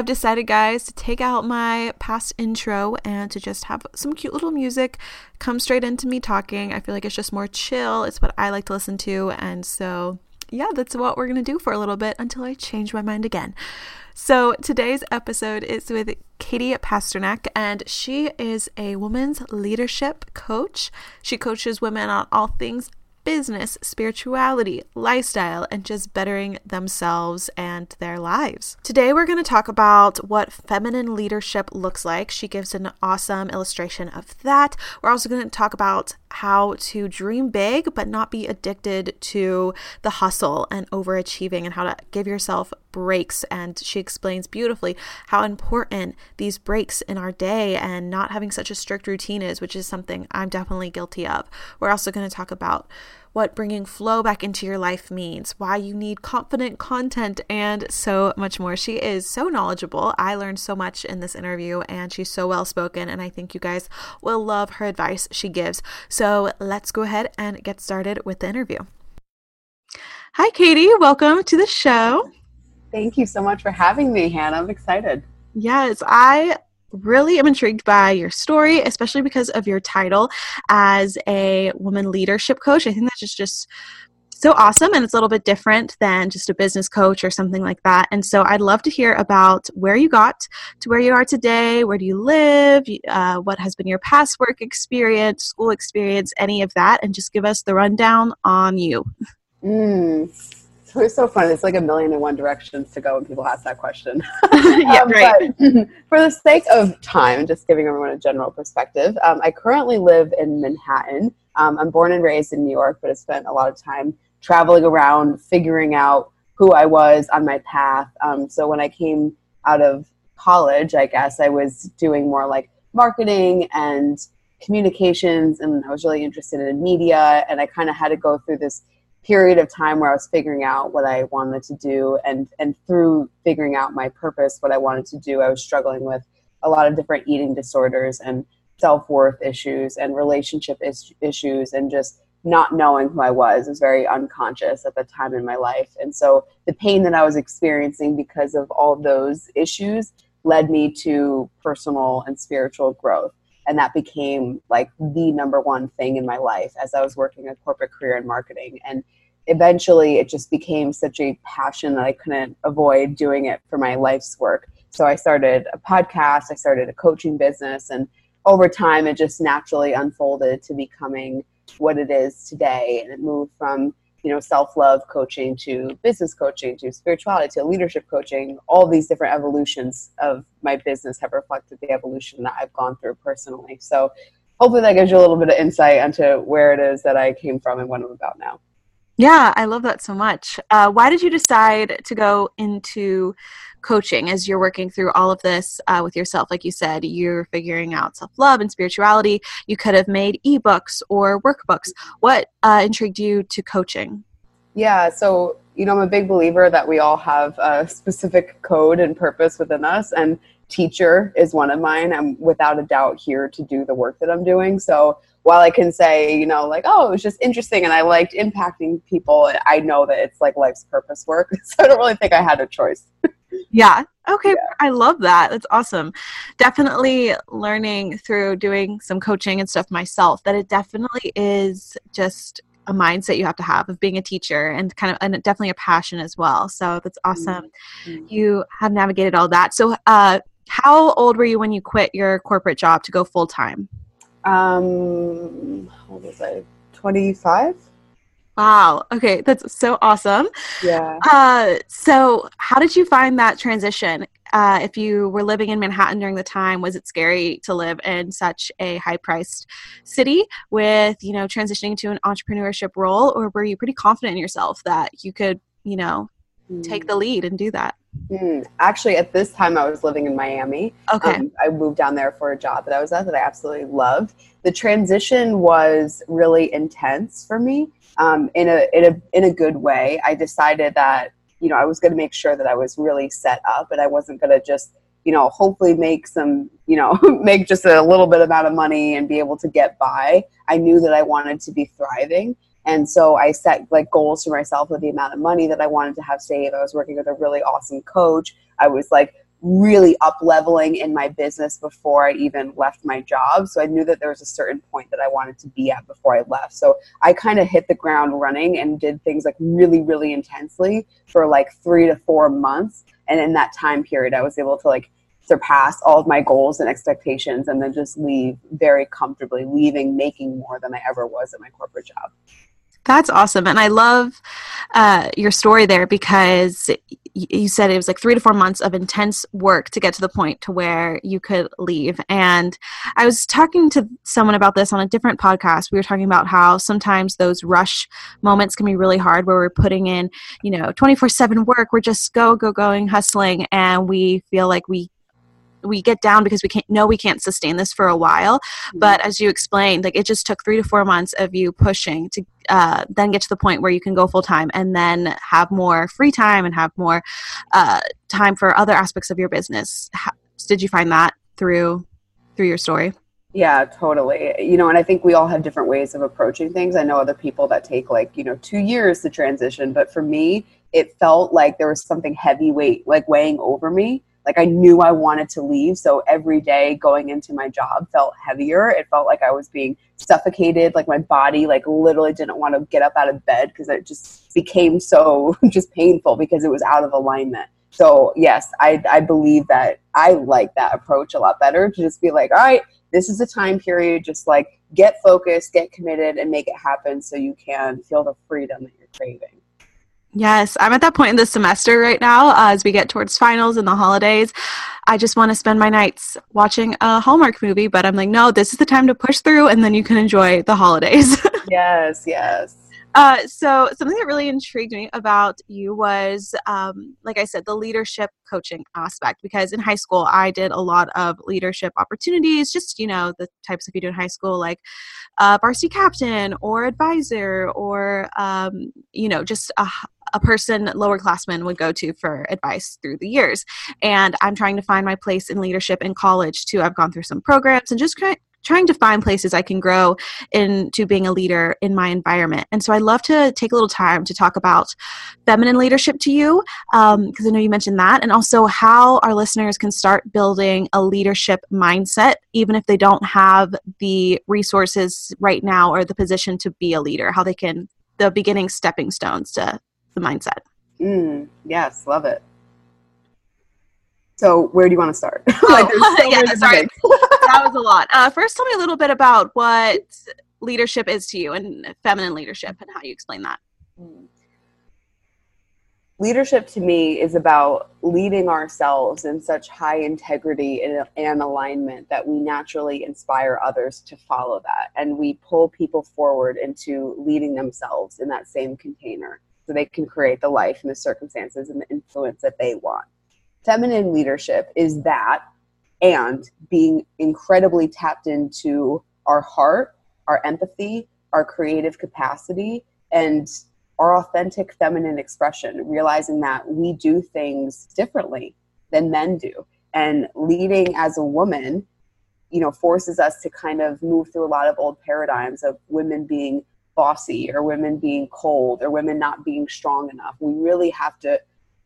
I've decided, guys, to take out my past intro and to just have some cute little music come straight into me talking. I feel like it's just more chill. It's what I like to listen to. And so, yeah, that's what we're going to do for a little bit until I change my mind again. So, today's episode is with Caty Pasternak, and she is a women's leadership coach. She coaches women on all things business, spirituality, lifestyle, and just bettering themselves and their lives. Today, we're going to talk about what feminine leadership looks like. She gives an awesome illustration of that. We're also going to talk about how to dream big but not be addicted to the hustle and overachieving and how to give yourself breaks and she explains beautifully how important these breaks in our day and not having such a strict routine is which is something I'm definitely guilty of. We're also going to talk about what bringing flow back into your life means, why you need confident content, and so much more. She is so knowledgeable. I learned so much in this interview, and she's so well spoken, and I think you guys will love her advice she gives. So let's go ahead and get started with the interview. Hi, Caty. Welcome to the show. Thank you so much for having me, Hannah. I'm excited. Yes, I really am intrigued by your story, especially because of your title as a woman leadership coach. I think that's just just so awesome and it's a little bit different than just a business coach or something like that. And so I'd love to hear about where you got to where you are today. Where do you live? Uh, what has been your past work experience, school experience, any of that, and just give us the rundown on you. Mm, it's so fun. It's like a million and one directions to go when people ask that question. yeah, um, right. for the sake of time, just giving everyone a general perspective, um, I currently live in Manhattan. Um, I'm born and raised in New York, but I spent a lot of time traveling around, figuring out who I was on my path. Um, so when I came out of college, I guess I was doing more like marketing and communications, and I was really interested in media, and I kind of had to go through this period of time where I was figuring out what I wanted to do and and through figuring out my purpose what I wanted to do I was struggling with a lot of different eating disorders and self-worth issues and relationship is- issues and just not knowing who I was. I was very unconscious at the time in my life. And so the pain that I was experiencing because of all those issues led me to personal and spiritual growth and that became like the number one thing in my life as i was working a corporate career in marketing. And eventually it just became such a passion that i couldn't avoid doing it for my life's work. So i started a podcast i started a coaching business and over time it just naturally unfolded to becoming what it is today. And it moved from you know self-love coaching to business coaching to spirituality to leadership coaching all these different evolutions of my business have reflected the evolution that i've gone through personally. So hopefully that gives you a little bit of insight into where it is that i came from and what i'm about now yeah i love that so much uh, why did you decide to go into coaching as you're working through all of this uh, with yourself. Like you said, you're figuring out self love and spirituality. You could have made ebooks or workbooks. What uh, intrigued you to coaching? Yeah, so you know, I'm a big believer that we all have a specific code and purpose within us, and teacher is one of mine. I'm without a doubt here to do the work that I'm doing. So while I can say, you know, like, oh, it was just interesting and I liked impacting people, I know that it's like life's purpose work. So I don't really think I had a choice. Yeah. Okay. Yeah. I love that. That's awesome. Definitely learning through doing some coaching and stuff myself that it definitely is just a mindset you have to have of being a teacher and kind of and definitely a passion as well. So that's awesome. Mm-hmm. You have navigated all that. So uh how old were you when you quit your corporate job to go full time? Um what was I? 25? Wow. Okay, that's so awesome. Yeah. Uh, so, how did you find that transition? Uh, if you were living in Manhattan during the time, was it scary to live in such a high-priced city with you know transitioning to an entrepreneurship role, or were you pretty confident in yourself that you could you know mm. take the lead and do that? Mm. Actually, at this time, I was living in Miami. Okay. Um, I moved down there for a job that I was at that I absolutely loved. The transition was really intense for me um, in a in a in a good way. I decided that you know I was going to make sure that I was really set up, and I wasn't going to just you know hopefully make some you know make just a little bit amount of money and be able to get by. I knew that I wanted to be thriving. And so I set like goals for myself with the amount of money that I wanted to have saved. I was working with a really awesome coach. I was like really up leveling in my business before I even left my job. So I knew that there was a certain point that I wanted to be at before I left. So I kind of hit the ground running and did things like really, really intensely for like three to four months. And in that time period, I was able to like surpass all of my goals and expectations and then just leave very comfortably, leaving making more than I ever was at my corporate job. That's awesome. And I love uh, your story there because you said it was like three to four months of intense work to get to the point to where you could leave. And I was talking to someone about this on a different podcast. We were talking about how sometimes those rush moments can be really hard where we're putting in, you know, 24 7 work. We're just go, go, going, hustling. And we feel like we we get down because we can't know we can't sustain this for a while mm-hmm. but as you explained like it just took three to four months of you pushing to uh, then get to the point where you can go full time and then have more free time and have more uh, time for other aspects of your business How, did you find that through through your story yeah, totally. You know, and I think we all have different ways of approaching things. I know other people that take like, you know, two years to transition, but for me, it felt like there was something heavyweight like weighing over me like I knew I wanted to leave. So every day going into my job felt heavier. It felt like I was being suffocated. Like my body, like literally didn't want to get up out of bed because it just became so just painful because it was out of alignment. So yes, I, I believe that I like that approach a lot better to just be like, all right, this is a time period. Just like get focused, get committed, and make it happen so you can feel the freedom that you're craving. Yes, I'm at that point in the semester right now uh, as we get towards finals and the holidays. I just want to spend my nights watching a Hallmark movie, but I'm like, no, this is the time to push through and then you can enjoy the holidays. yes, yes. Uh, so something that really intrigued me about you was, um, like I said, the leadership coaching aspect. Because in high school, I did a lot of leadership opportunities, just you know the types of you do in high school, like uh, varsity captain or advisor, or um, you know just a a person lower classmen would go to for advice through the years. And I'm trying to find my place in leadership in college too. I've gone through some programs and just trying to find places I can grow into being a leader in my environment. And so I'd love to take a little time to talk about feminine leadership to you, because um, I know you mentioned that, and also how our listeners can start building a leadership mindset, even if they don't have the resources right now or the position to be a leader, how they can, the beginning stepping stones to the mindset. Mm, yes, love it. So where do you want to start? like, oh, so yeah, sorry. that was a lot. Uh, first, tell me a little bit about what leadership is to you and feminine leadership and how you explain that. Hmm. Leadership to me is about leading ourselves in such high integrity and, and alignment that we naturally inspire others to follow that. And we pull people forward into leading themselves in that same container so they can create the life and the circumstances and the influence that they want feminine leadership is that and being incredibly tapped into our heart, our empathy, our creative capacity, and our authentic feminine expression, realizing that we do things differently than men do. And leading as a woman, you know, forces us to kind of move through a lot of old paradigms of women being bossy or women being cold or women not being strong enough. We really have to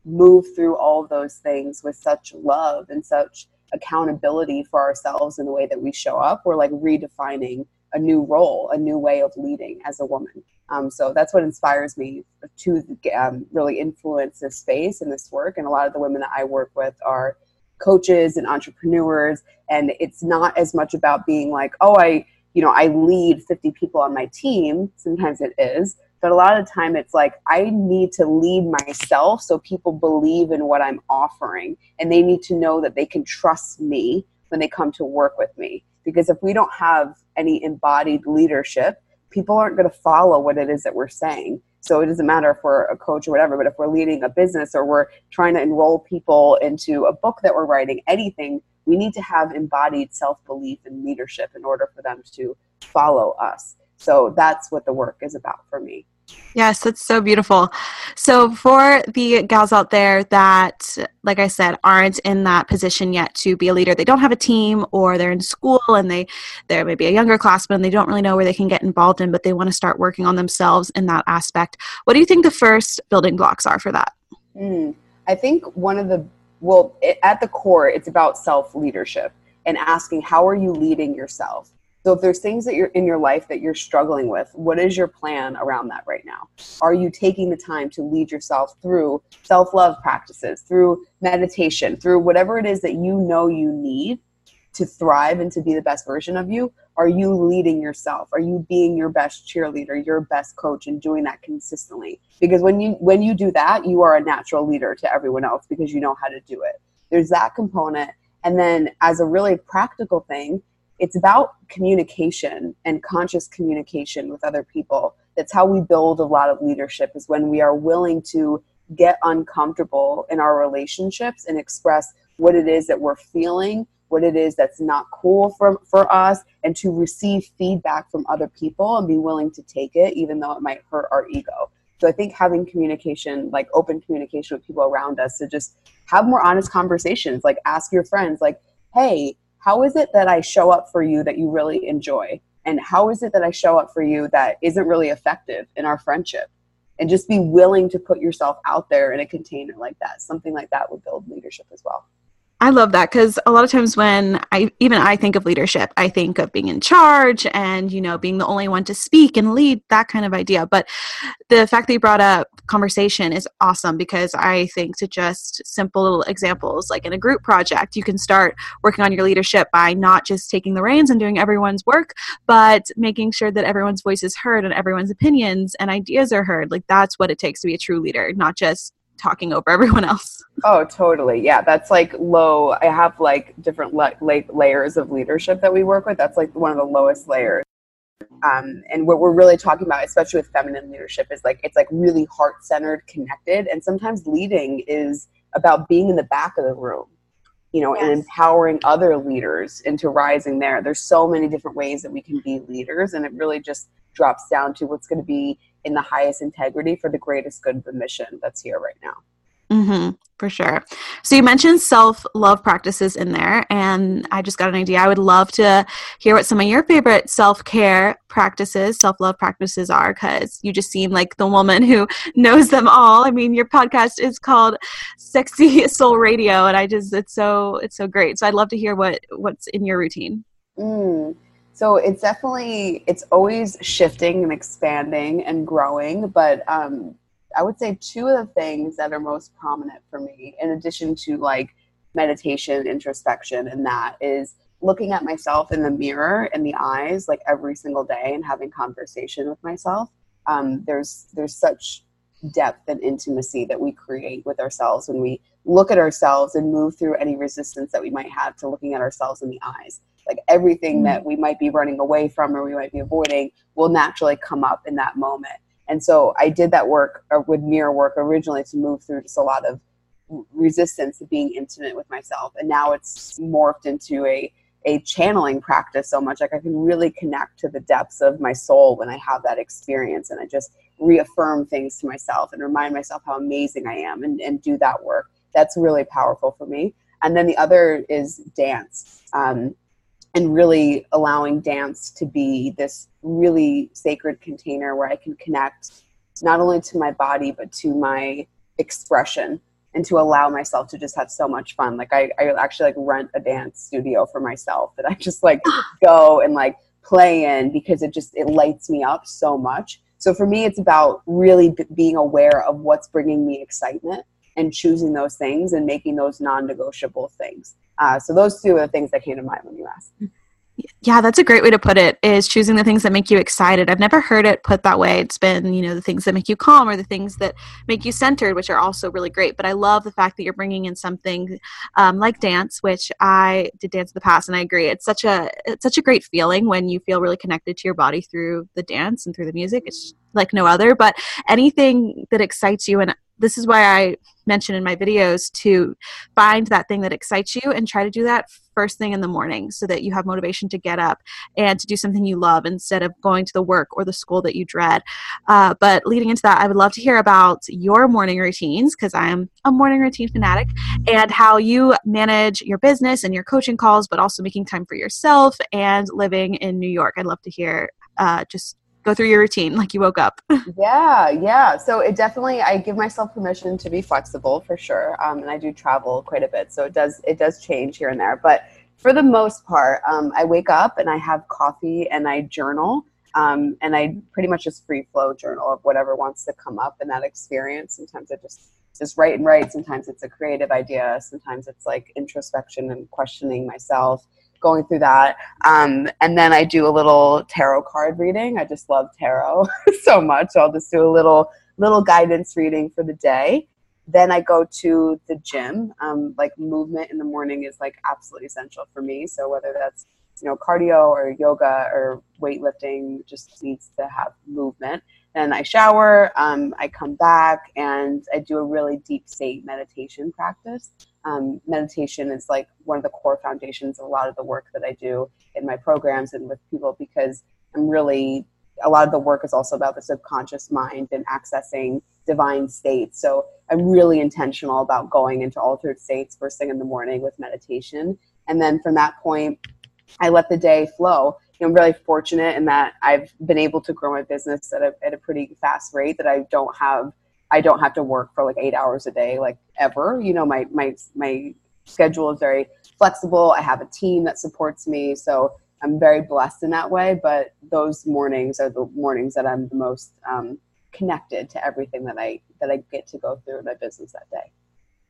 move through all of those things with such love and such accountability for ourselves in the way that we show up we're like redefining a new role a new way of leading as a woman. Um, so that's what inspires me to um, really influence this space and this work. And a lot of the women that i work with are coaches and entrepreneurs and it's not as much about being like oh i you know i lead 50 people on my team. Sometimes it is but a lot of the time it's like i need to lead myself so people believe in what i'm offering and they need to know that they can trust me when they come to work with me. Because if we don't have any embodied leadership people aren't going to follow what it is that we're saying. So it doesn't matter if we're a coach or whatever but if we're leading a business or we're trying to enroll people into a book that we're writing anything we need to have embodied self-belief and leadership in order for them to follow us. So that's what the work is about for me Yes, that's so beautiful. So, for the gals out there that, like I said, aren't in that position yet to be a leader, they don't have a team, or they're in school and they they're maybe a younger classman, they don't really know where they can get involved in, but they want to start working on themselves in that aspect. What do you think the first building blocks are for that? Mm, I think one of the well, it, at the core, it's about self leadership and asking, how are you leading yourself? So if there's things that you're in your life that you're struggling with, what is your plan around that right now? Are you taking the time to lead yourself through self-love practices, through meditation, through whatever it is that you know you need to thrive and to be the best version of you? Are you leading yourself? Are you being your best cheerleader, your best coach and doing that consistently? Because when you when you do that, you are a natural leader to everyone else because you know how to do it. There's that component. And then as a really practical thing, it's about communication and conscious communication with other people. That's how we build a lot of leadership is when we are willing to get uncomfortable in our relationships and express what it is that we're feeling what it is that's not cool for, for us and to receive feedback from other people and be willing to take it even though it might hurt our ego so i think having communication like open communication with people around us to just have more honest conversations like ask your friends like hey how is it that i show up for you that you really enjoy? And how is it that i show up for you that isn't really effective in our friendship? And just be willing to put yourself out there in a container like that. Something like that would build leadership as well I love that because a lot of times when I even I think of leadership, I think of being in charge and you know being the only one to speak and lead that kind of idea. But the fact that you brought up conversation is awesome because I think to just simple little examples like in a group project, you can start working on your leadership by not just taking the reins and doing everyone's work, but making sure that everyone's voice is heard and everyone's opinions and ideas are heard. Like that's what it takes to be a true leader, not just talking over everyone else. Oh, totally. Yeah, that's like low. I have like different la- layers of leadership that we work with. That's like one of the lowest layers. Um, and what we're really talking about, especially with feminine leadership, is like it's like really heart centered, connected, and sometimes leading is about being in the back of the room, you know, yes. and empowering other leaders into rising there. There's so many different ways that we can be leaders, and it really just drops down to what's going to be in the highest integrity for the greatest good of the mission that's here right now. Mm-hmm, for sure. So you mentioned self love practices in there, and I just got an idea. I would love to hear what some of your favorite self care practices, self love practices are, because you just seem like the woman who knows them all. I mean, your podcast is called Sexy Soul Radio, and I just it's so it's so great. So I'd love to hear what what's in your routine. Mm. So it's definitely it's always shifting and expanding and growing, but um, I would say two of the things that are most prominent for me, in addition to like meditation, introspection, and that is looking at myself in the mirror in the eyes like every single day and having conversation with myself. Um, there's there's such depth and intimacy that we create with ourselves when we look at ourselves and move through any resistance that we might have to looking at ourselves in the eyes. Like everything mm-hmm. that we might be running away from or we might be avoiding will naturally come up in that moment. And so i did that work uh, with mirror work originally to move through just a lot of resistance to being intimate with myself. And now it's morphed into a a channeling practice so much. Like i can really connect to the depths of my soul when i have that experience and i just reaffirm things to myself and remind myself how amazing i am and, and do that work that's really powerful for me and then the other is dance um, and really allowing dance to be this really sacred container where I can connect not only to my body but to my expression and to allow myself to just have so much fun. Like I, I actually like rent a dance studio for myself that I just like go and like play in because it just it lights me up so much. So for me, it's about really b- being aware of what's bringing me excitement and choosing those things and making those non-negotiable things. Uh, so those two are the things that came to mind when you asked. Yeah, that's a great way to put it. Is choosing the things that make you excited. I've never heard it put that way. It's been, you know, the things that make you calm or the things that make you centered, which are also really great. But I love the fact that you're bringing in something um, like dance, which I did dance in the past, and I agree. It's such a it's such a great feeling when you feel really connected to your body through the dance and through the music. It's like no other. But anything that excites you, and this is why I mention in my videos to find that thing that excites you and try to do that first thing in the morning so that you have motivation to get up and to do something you love instead of going to the work or the school that you dread. Uh, but leading into that, I would love to hear about your morning routines because I'm a morning routine fanatic and how you manage your business and your coaching calls, but also making time for yourself and living in New York. I'd love to hear uh, just go through your routine like you woke up. yeah, yeah. So it definitely I give myself permission to be flexible for sure, um, and I do travel quite a bit, so it does it does change here and there. But for the most part, um, I wake up and I have coffee and I journal. Um, and I pretty much just free flow journal of whatever wants to come up in that experience. Sometimes I just just write and write. Sometimes it's a creative idea. Sometimes it's like introspection and questioning myself, going through that. Um, and then I do a little tarot card reading. I just love tarot so much. So I'll just do a little little guidance reading for the day. Then I go to the gym. Um, like movement in the morning is like absolutely essential for me. So whether that's you know cardio or yoga or weightlifting, just needs to have movement. Then I shower, um, I come back, and I do a really deep state meditation practice. Um, meditation is like one of the core foundations of a lot of the work that I do in my programs and with people because I'm really, a lot of the work is also about the subconscious mind and accessing divine states. So I'm really intentional about going into altered states first thing in the morning with meditation. And then from that point, I let the day flow. I'm really fortunate in that I've been able to grow my business at a, at a pretty fast rate that I don't have I don't have to work for like eight hours a day like ever. You know, my my my schedule is very flexible. I have a team that supports me, so I'm very blessed in that way. But those mornings are the mornings that I'm the most um, connected to everything that I that I get to go through in my business that day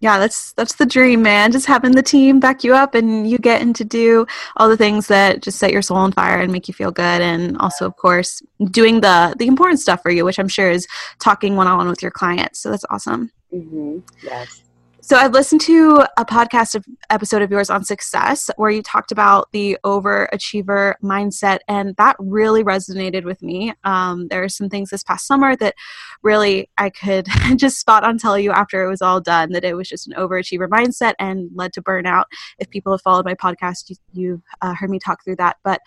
yeah that's that's the dream man. Just having the team back you up and you getting to do all the things that just set your soul on fire and make you feel good. And also of course doing the the important stuff for you which i'm sure is talking one-on-one with your clients. So that's awesome. Mm-hmm. yes so I've listened to a podcast of, episode of yours on success where you talked about the overachiever mindset, and that really resonated with me. Um, there are some things this past summer that really I could just spot on tell you after it was all done that it was just an overachiever mindset and led to burnout. If people have followed my podcast, you, you've uh, heard me talk through that. But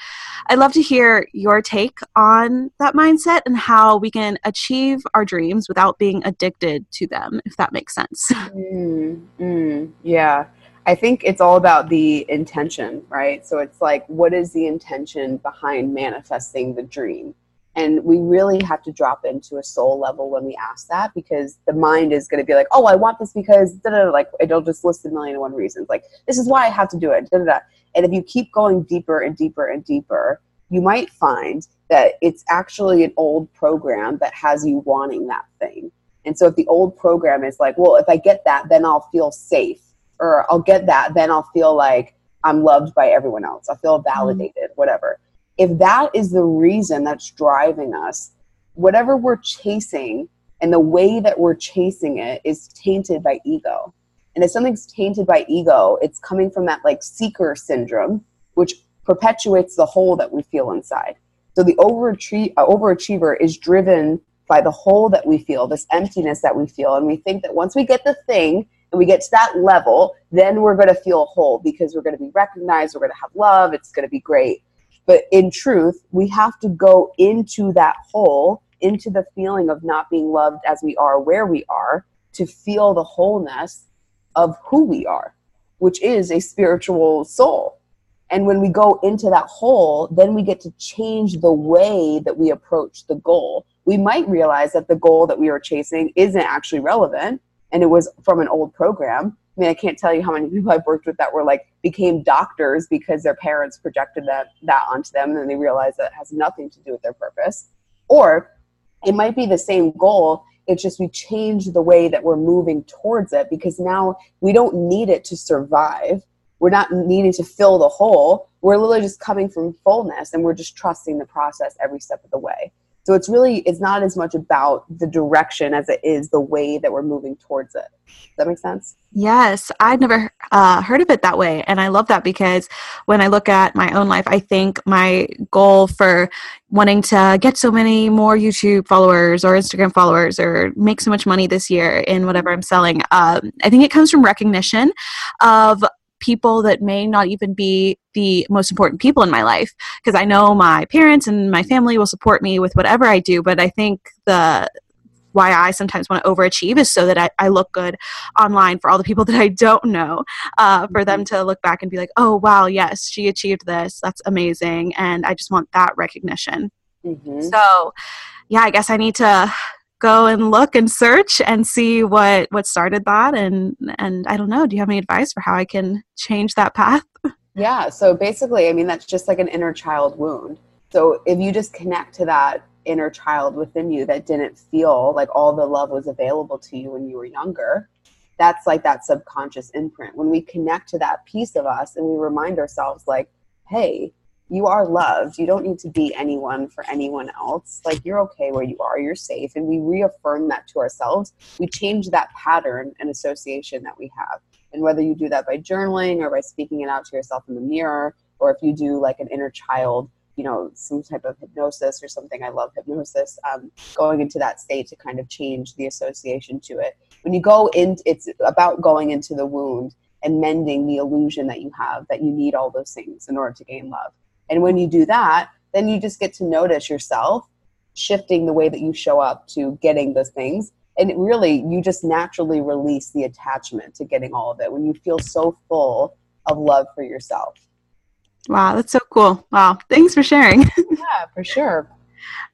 I'd love to hear your take on that mindset and how we can achieve our dreams without being addicted to them, if that makes sense. Mm. Mm, yeah. I think it's all about the intention, right? So it's like, what is the intention behind manifesting the dream? And we really have to drop into a soul level when we ask that because the mind is going to be like, oh, I want this because, da-da-da, like, it'll just list a million and one reasons. Like, this is why I have to do it. Da-da-da. And if you keep going deeper and deeper and deeper, you might find that it's actually an old program that has you wanting that thing. And so if the old program is like, well, if I get that, then I'll feel safe, or I'll get that, then I'll feel like I'm loved by everyone else. I'll feel validated, mm-hmm. whatever. If that is the reason that's driving us, whatever we're chasing and the way that we're chasing it is tainted by ego. And if something's tainted by ego, it's coming from that like seeker syndrome, which perpetuates the hole that we feel inside. So the overachie- uh, overachiever is driven by the hole that we feel, this emptiness that we feel. And we think that once we get the thing and we get to that level, then we're going to feel whole because we're going to be recognized, we're going to have love, it's going to be great. But in truth, we have to go into that hole, into the feeling of not being loved as we are, where we are, to feel the wholeness of who we are, which is a spiritual soul. And when we go into that hole, then we get to change the way that we approach the goal we might realize that the goal that we were chasing isn't actually relevant and it was from an old program. I mean, I can't tell you how many people I've worked with that were like became doctors because their parents projected that that onto them and they realized that has nothing to do with their purpose. Or it might be the same goal, it's just we change the way that we're moving towards it because now we don't need it to survive. We're not needing to fill the hole. We're literally just coming from fullness and we're just trusting the process every step of the way. So it's really it's not as much about the direction as it is the way that we're moving towards it. Does that make sense? Yes, I've never uh, heard of it that way, and I love that because when I look at my own life, I think my goal for wanting to get so many more YouTube followers or Instagram followers or make so much money this year in whatever I'm selling, um, I think it comes from recognition of people that may not even be the most important people in my life because I know my parents and my family will support me with whatever I do, but I think the why I sometimes want to overachieve is so that I, I look good online for all the people that I don't know, uh, for them to look back and be like, oh, wow, yes, she achieved this. That's amazing. And I just want that recognition. Mm-hmm. So, yeah, I guess I need to go and look and search and see what what started that and and I don't know, do you have any advice for how I can change that path? Yeah, so basically, I mean that's just like an inner child wound. So if you just connect to that inner child within you that didn't feel like all the love was available to you when you were younger, that's like that subconscious imprint. When we connect to that piece of us and we remind ourselves like, hey, you are loved. You don't need to be anyone for anyone else. Like you're okay where you are. You're safe. And we reaffirm that to ourselves. We change that pattern and association that we have. And whether you do that by journaling or by speaking it out to yourself in the mirror, or if you do like an inner child, you know, some type of hypnosis or something. I love hypnosis. Um, going into that state to kind of change the association to it. When you go in, it's about going into the wound and mending the illusion that you have that you need all those things in order to gain love and when you do that, then you just get to notice yourself shifting the way that you show up to getting those things. And really, you just naturally release the attachment to getting all of it when you feel so full of love for yourself. Wow, that's so cool. Wow, thanks for sharing. yeah, for sure.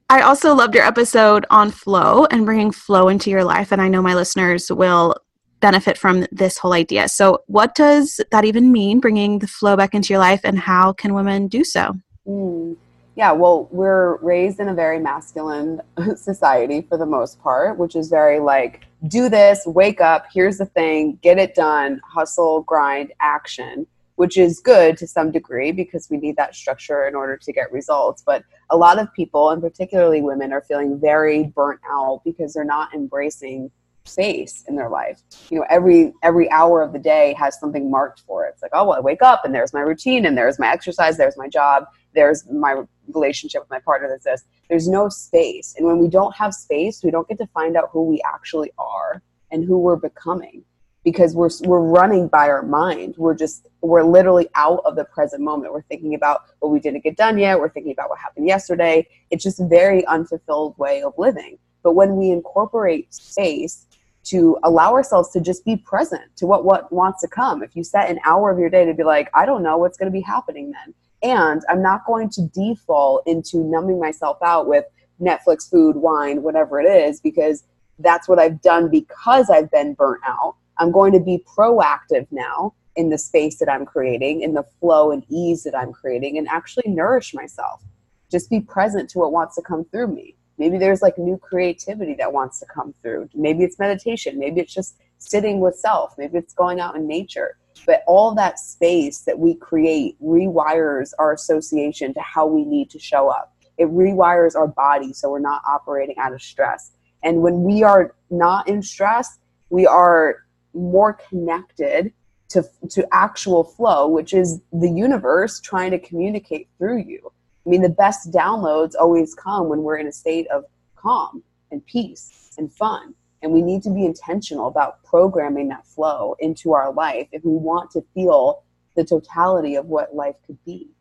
I also loved your episode on flow and bringing flow into your life. And I know my listeners will benefit from this whole idea. So, what does that even mean, bringing the flow back into your life, and how can women do so? Mm. Yeah, well, we're raised in a very masculine society for the most part, which is very like, do this, wake up, here's the thing, get it done, hustle, grind, action, which is good to some degree because we need that structure in order to get results. But a lot of people, and particularly women, are feeling very burnt out because they're not embracing space in their life. You know, every every hour of the day has something marked for it. It's like, oh, well, I wake up and there's my routine and there's my exercise, there's my job, there's my relationship with my partner that's this. There's no space. And when we don't have space, we don't get to find out who we actually are and who we're becoming because we're we're running by our mind. We're just we're literally out of the present moment. We're thinking about what we didn't get done yet. We're thinking about what happened yesterday. It's just a very unfulfilled way of living. But when we incorporate space to allow ourselves to just be present to what what wants to come. If you set an hour of your day to be like, I don't know what's going to be happening then. And I'm not going to default into numbing myself out with Netflix, food, wine, whatever it is, because that's what I've done because I've been burnt out. I'm going to be proactive now in the space that I'm creating, in the flow and ease that I'm creating, and actually nourish myself. Just be present to what wants to come through me. Maybe there's like new creativity that wants to come through. Maybe it's meditation. Maybe it's just sitting with self. Maybe it's going out in nature. But all that space that we create rewires our association to how we need to show up. It rewires our body so we're not operating out of stress. And when we are not in stress, we are more connected to, to actual flow, which is the universe trying to communicate through you. I mean, the best downloads always come when we're in a state of calm and peace and fun. And we need to be intentional about programming that flow into our life if we want to feel the totality of what life could be.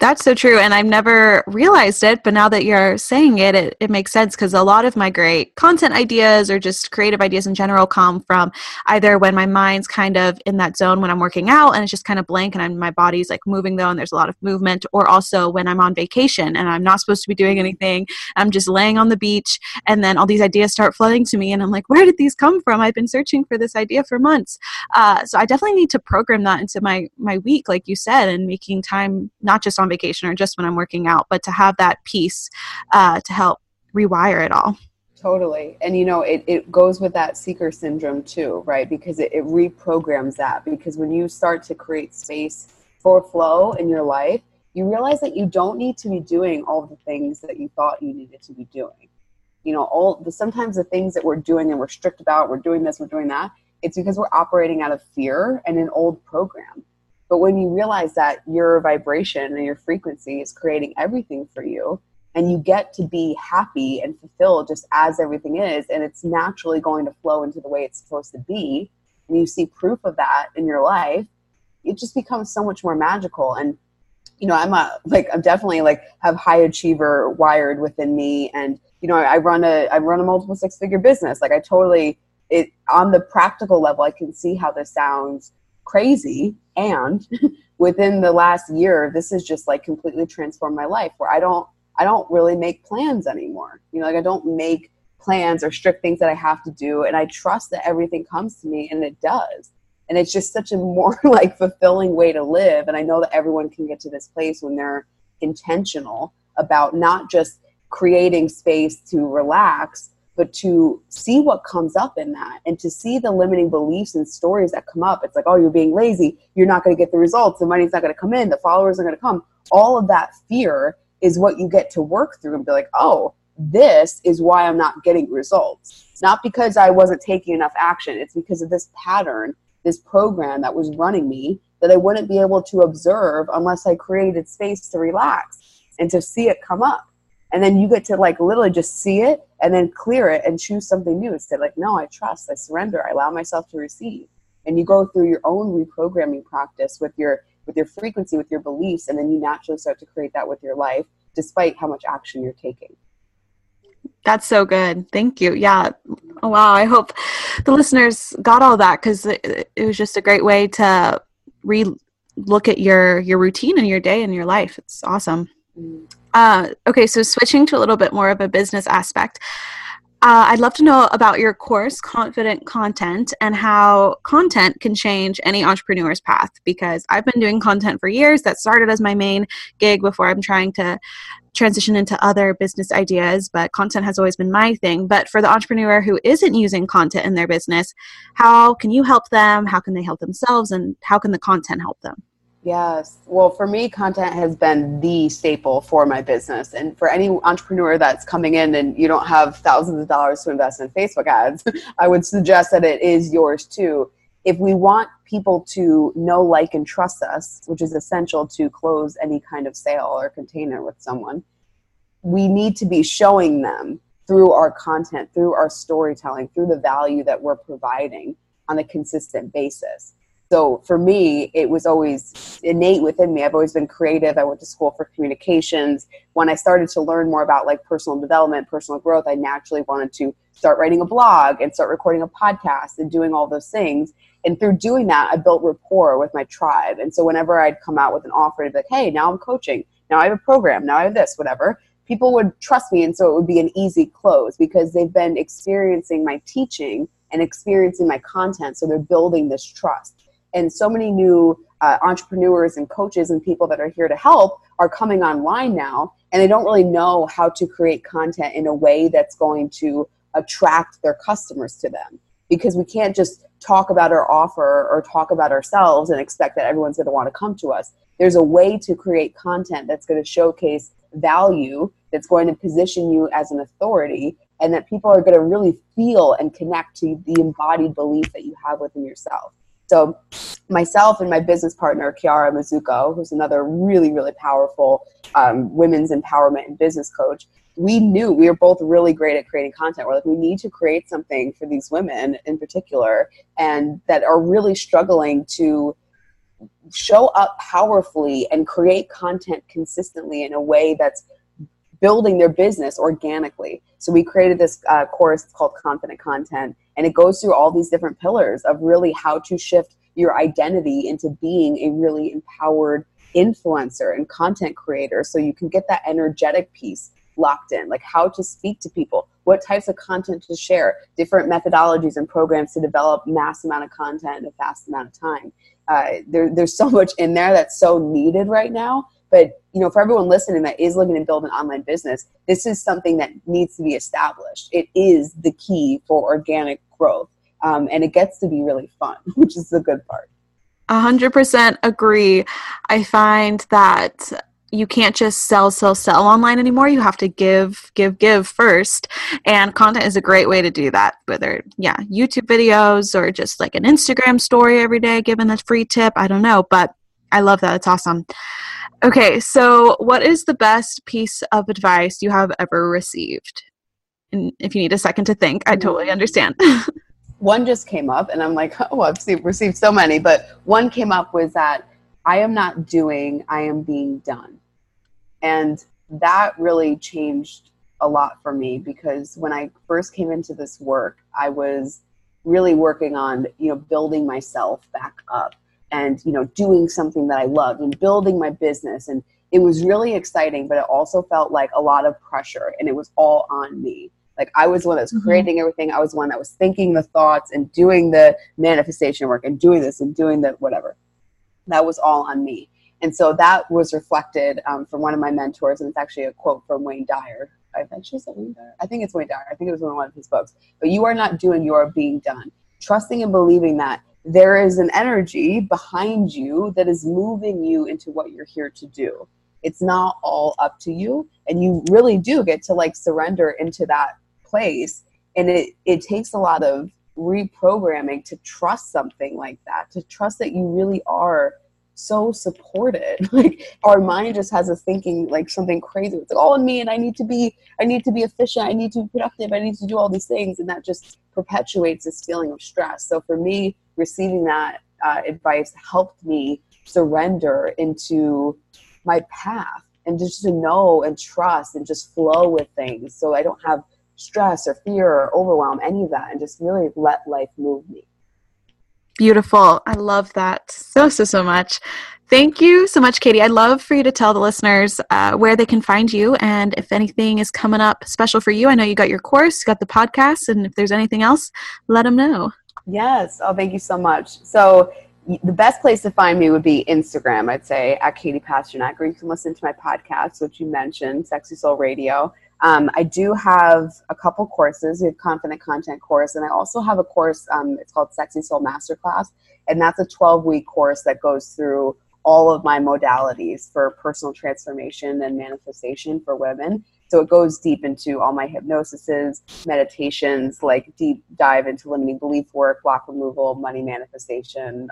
That's so true. And I've never realized it, but now that you're saying it, it, it makes sense because a lot of my great content ideas or just creative ideas in general come from either when my mind's kind of in that zone when I'm working out and it's just kind of blank and I'm, my body's like moving though and there's a lot of movement, or also when I'm on vacation and I'm not supposed to be doing anything. I'm just laying on the beach and then all these ideas start flooding to me and I'm like, where did these come from? I've been searching for this idea for months. Uh, so I definitely need to program that into my, my week, like you said, and making time not just on on vacation or just when I'm working out, but to have that piece uh, to help rewire it all. Totally. And you know, it, it goes with that seeker syndrome too, right? Because it, it reprograms that. Because when you start to create space for flow in your life, you realize that you don't need to be doing all the things that you thought you needed to be doing. You know, all the sometimes the things that we're doing and we're strict about, we're doing this, we're doing that, it's because we're operating out of fear and an old program. But when you realize that your vibration and your frequency is creating everything for you, and you get to be happy and fulfilled just as everything is, and it's naturally going to flow into the way it's supposed to be, and you see proof of that in your life, it just becomes so much more magical. And you know, I'm a like I'm definitely like have high achiever wired within me, and you know, I run a I run a multiple six figure business. Like I totally it on the practical level, I can see how this sounds crazy and within the last year this has just like completely transformed my life where i don't I don't really make plans anymore. You know, like I don't make plans or strict things that I have to do. And I trust that everything comes to me and it does. And it's just such a more like fulfilling way to live. And I know that everyone can get to this place when they're intentional about not just creating space to relax, but to see what comes up in that and to see the limiting beliefs and stories that come up. It's like, oh, you're being lazy. You're not going to get the results. The money's not going to come in. The followers are going to come. All of that fear is what you get to work through and be like, oh, this is why I'm not getting results. not because I wasn't taking enough action. It's because of this pattern, this program that was running me that I wouldn't be able to observe unless I created space to relax and to see it come up. And then you get to like literally just see it and then clear it and choose something new. Instead, like, no, I trust, I surrender, I allow myself to receive. And you go through your own reprogramming practice with your with your frequency, with your beliefs, and then you naturally start to create that with your life, despite how much action you're taking. That's so good. Thank you. Yeah. Oh, wow. I hope the listeners got all that because it, it was just a great way to re look at your your routine and your day and your life. It's awesome. Mm-hmm. Uh, okay, so switching to a little bit more of a business aspect. Uh, I'd love to know about your course, Confident Content, and how content can change any entrepreneur's path. Because I've been doing content for years. That started as my main gig before I'm trying to transition into other business ideas, but content has always been my thing. But for the entrepreneur who isn't using content in their business, how can you help them? How can they help themselves? And how can the content help them? Yes. Well, for me, content has been the staple for my business. And for any entrepreneur that's coming in and you don't have thousands of dollars to invest in Facebook ads, I would suggest that it is yours too. If we want people to know, like, and trust us, which is essential to close any kind of sale or container with someone, we need to be showing them through our content, through our storytelling, through the value that we're providing on a consistent basis. So for me, it was always innate within me. I've always been creative. I went to school for communications. When I started to learn more about like personal development, personal growth, I naturally wanted to start writing a blog and start recording a podcast and doing all those things. And through doing that, I built rapport with my tribe. And so whenever I'd come out with an offer, I'd be like, hey, now I'm coaching. Now I have a program. Now I have this, whatever. People would trust me. And so it would be an easy close because they've been experiencing my teaching and experiencing my content. So they're building this trust. And so many new uh, entrepreneurs and coaches and people that are here to help are coming online now and they don't really know how to create content in a way that's going to attract their customers to them because we can't just talk about our offer or talk about ourselves and expect that everyone's going to want to come to us. There's a way to create content that's going to showcase value, that's going to position you as an authority, and that people are going to really feel and connect to the embodied belief that you have within yourself. So, myself and my business partner, Kiara Mizuko, who's another really, really powerful um, women's empowerment and business coach, we knew we were both really great at creating content. We're like, we need to create something for these women in particular and that are really struggling to show up powerfully and create content consistently in a way that's building their business organically. So we created this uh, course called Confident Content, and it goes through all these different pillars of really how to shift your identity into being a really empowered influencer and content creator so you can get that energetic piece locked in, like how to speak to people, what types of content to share, different methodologies and programs to develop mass amount of content in a fast amount of time. Uh, there, there's so much in there that's so needed right now. But you know, for everyone listening that is looking to build an online business, this is something that needs to be established. It is the key for organic growth, um, and it gets to be really fun, which is the good part. A hundred percent agree. I find that you can't just sell sell sell online anymore you have to give give give first and content is a great way to do that whether yeah youtube videos or just like an instagram story every day giving a free tip i don't know but i love that it's awesome okay so what is the best piece of advice you have ever received? And if you need a second to think i totally understand. One just came up and i'm like oh i've received so many but one came up was that I am not doing, I am being done. And that really changed a lot for me because when I first came into this work, I was really working on, you know, building myself back up and, you know, doing something that I loved and building my business and it was really exciting, but it also felt like a lot of pressure and it was all on me. Like I was the one that was mm-hmm. creating everything. I was the one that was thinking the thoughts and doing the manifestation work and doing this and doing the whatever. That was all on me. And so that was reflected um, from one of my mentors, and it's actually a quote from Wayne Dyer. I actually said Wayne Dyer. I think it's Wayne Dyer. I think it was in one of his books. But you are not doing, you are being done. Trusting and believing that there is an energy behind you that is moving you into what you're here to do. It's not all up to you, and you really do get to like surrender into that place. And it it takes a lot of reprogramming to trust something like that, to trust that you really are so supported. Like our mind just has us thinking like something crazy. It's like all in me and I need to be I need to be efficient, I need to be productive, I need to do all these things and that just perpetuates this feeling of stress. So for me, receiving that uh, advice helped me surrender into my path and just to know and trust and just flow with things so I don't have stress or fear or overwhelm, any of that, and just really let life move me. Beautiful. I love that so, so, so much. Thank you so much, Caty. I'd love for you to tell the listeners uh, where they can find you and if anything is coming up special for you. I know you got your course, you got the podcast, and if there's anything else, let them know. Yes. Oh, thank you so much. So, the best place to find me would be Instagram, I'd say, at Caty Pasternak, or you can listen to my podcast, which you mentioned, Sexy Soul Radio. Um, I do have a couple courses. We have Confident Content course, and I also have a course. Um, it's called Sexy Soul Masterclass, and that's a 12 week course that goes through all of my modalities for personal transformation and manifestation for women. So it goes deep into all my hypnosises, meditations, like deep dive into limiting belief work, block removal, money manifestation,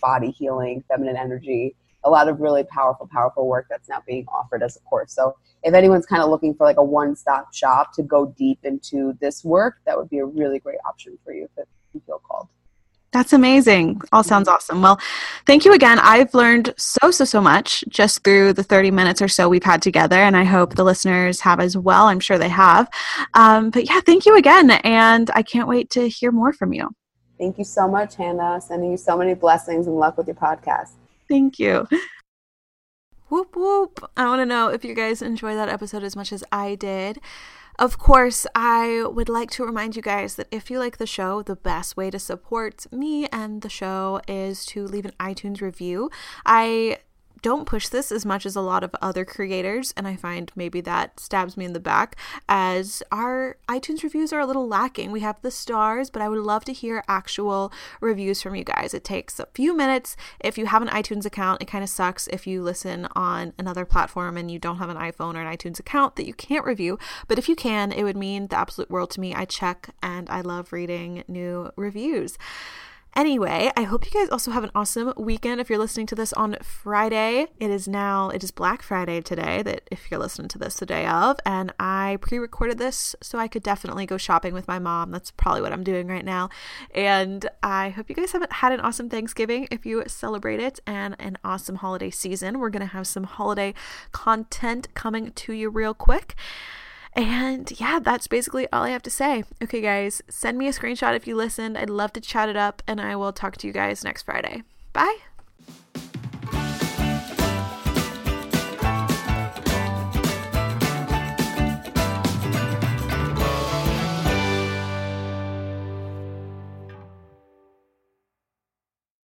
body healing, feminine energy, a lot of really powerful, powerful work that's now being offered as a course. So if anyone's kind of looking for like a one-stop shop to go deep into this work, that would be a really great option for you if you feel called. That's amazing. All sounds awesome. Well, thank you again. I've learned so, so, so much just through the 30 minutes or so we've had together, and I hope the listeners have as well. I'm sure they have. Um, but yeah, thank you again. And I can't wait to hear more from you. Thank you so much, Hannah. Sending you so many blessings and luck with your podcast. Thank you. Whoop whoop. I want to know if you guys enjoyed that episode as much as I did. Of course, I would like to remind you guys that if you like the show, the best way to support me and the show is to leave an iTunes review. I don't push this as much as a lot of other creators, and I find maybe that stabs me in the back as our iTunes reviews are a little lacking. We have the stars, but I would love to hear actual reviews from you guys. It takes a few minutes. If you have an iTunes account, it kind of sucks if you listen on another platform and you don't have an iPhone or an iTunes account that you can't review. But if you can, it would mean the absolute world to me. I check and I love reading new reviews. Anyway, I hope you guys also have an awesome weekend. If you're listening to this on Friday, it is now it is Black Friday today. That if you're listening to this the day of, and I pre-recorded this so I could definitely go shopping with my mom. That's probably what I'm doing right now. And I hope you guys have had an awesome Thanksgiving if you celebrate it, and an awesome holiday season. We're gonna have some holiday content coming to you real quick. And yeah, that's basically all I have to say. Okay, guys, send me a screenshot if you listened. I'd love to chat it up, and I will talk to you guys next Friday. Bye.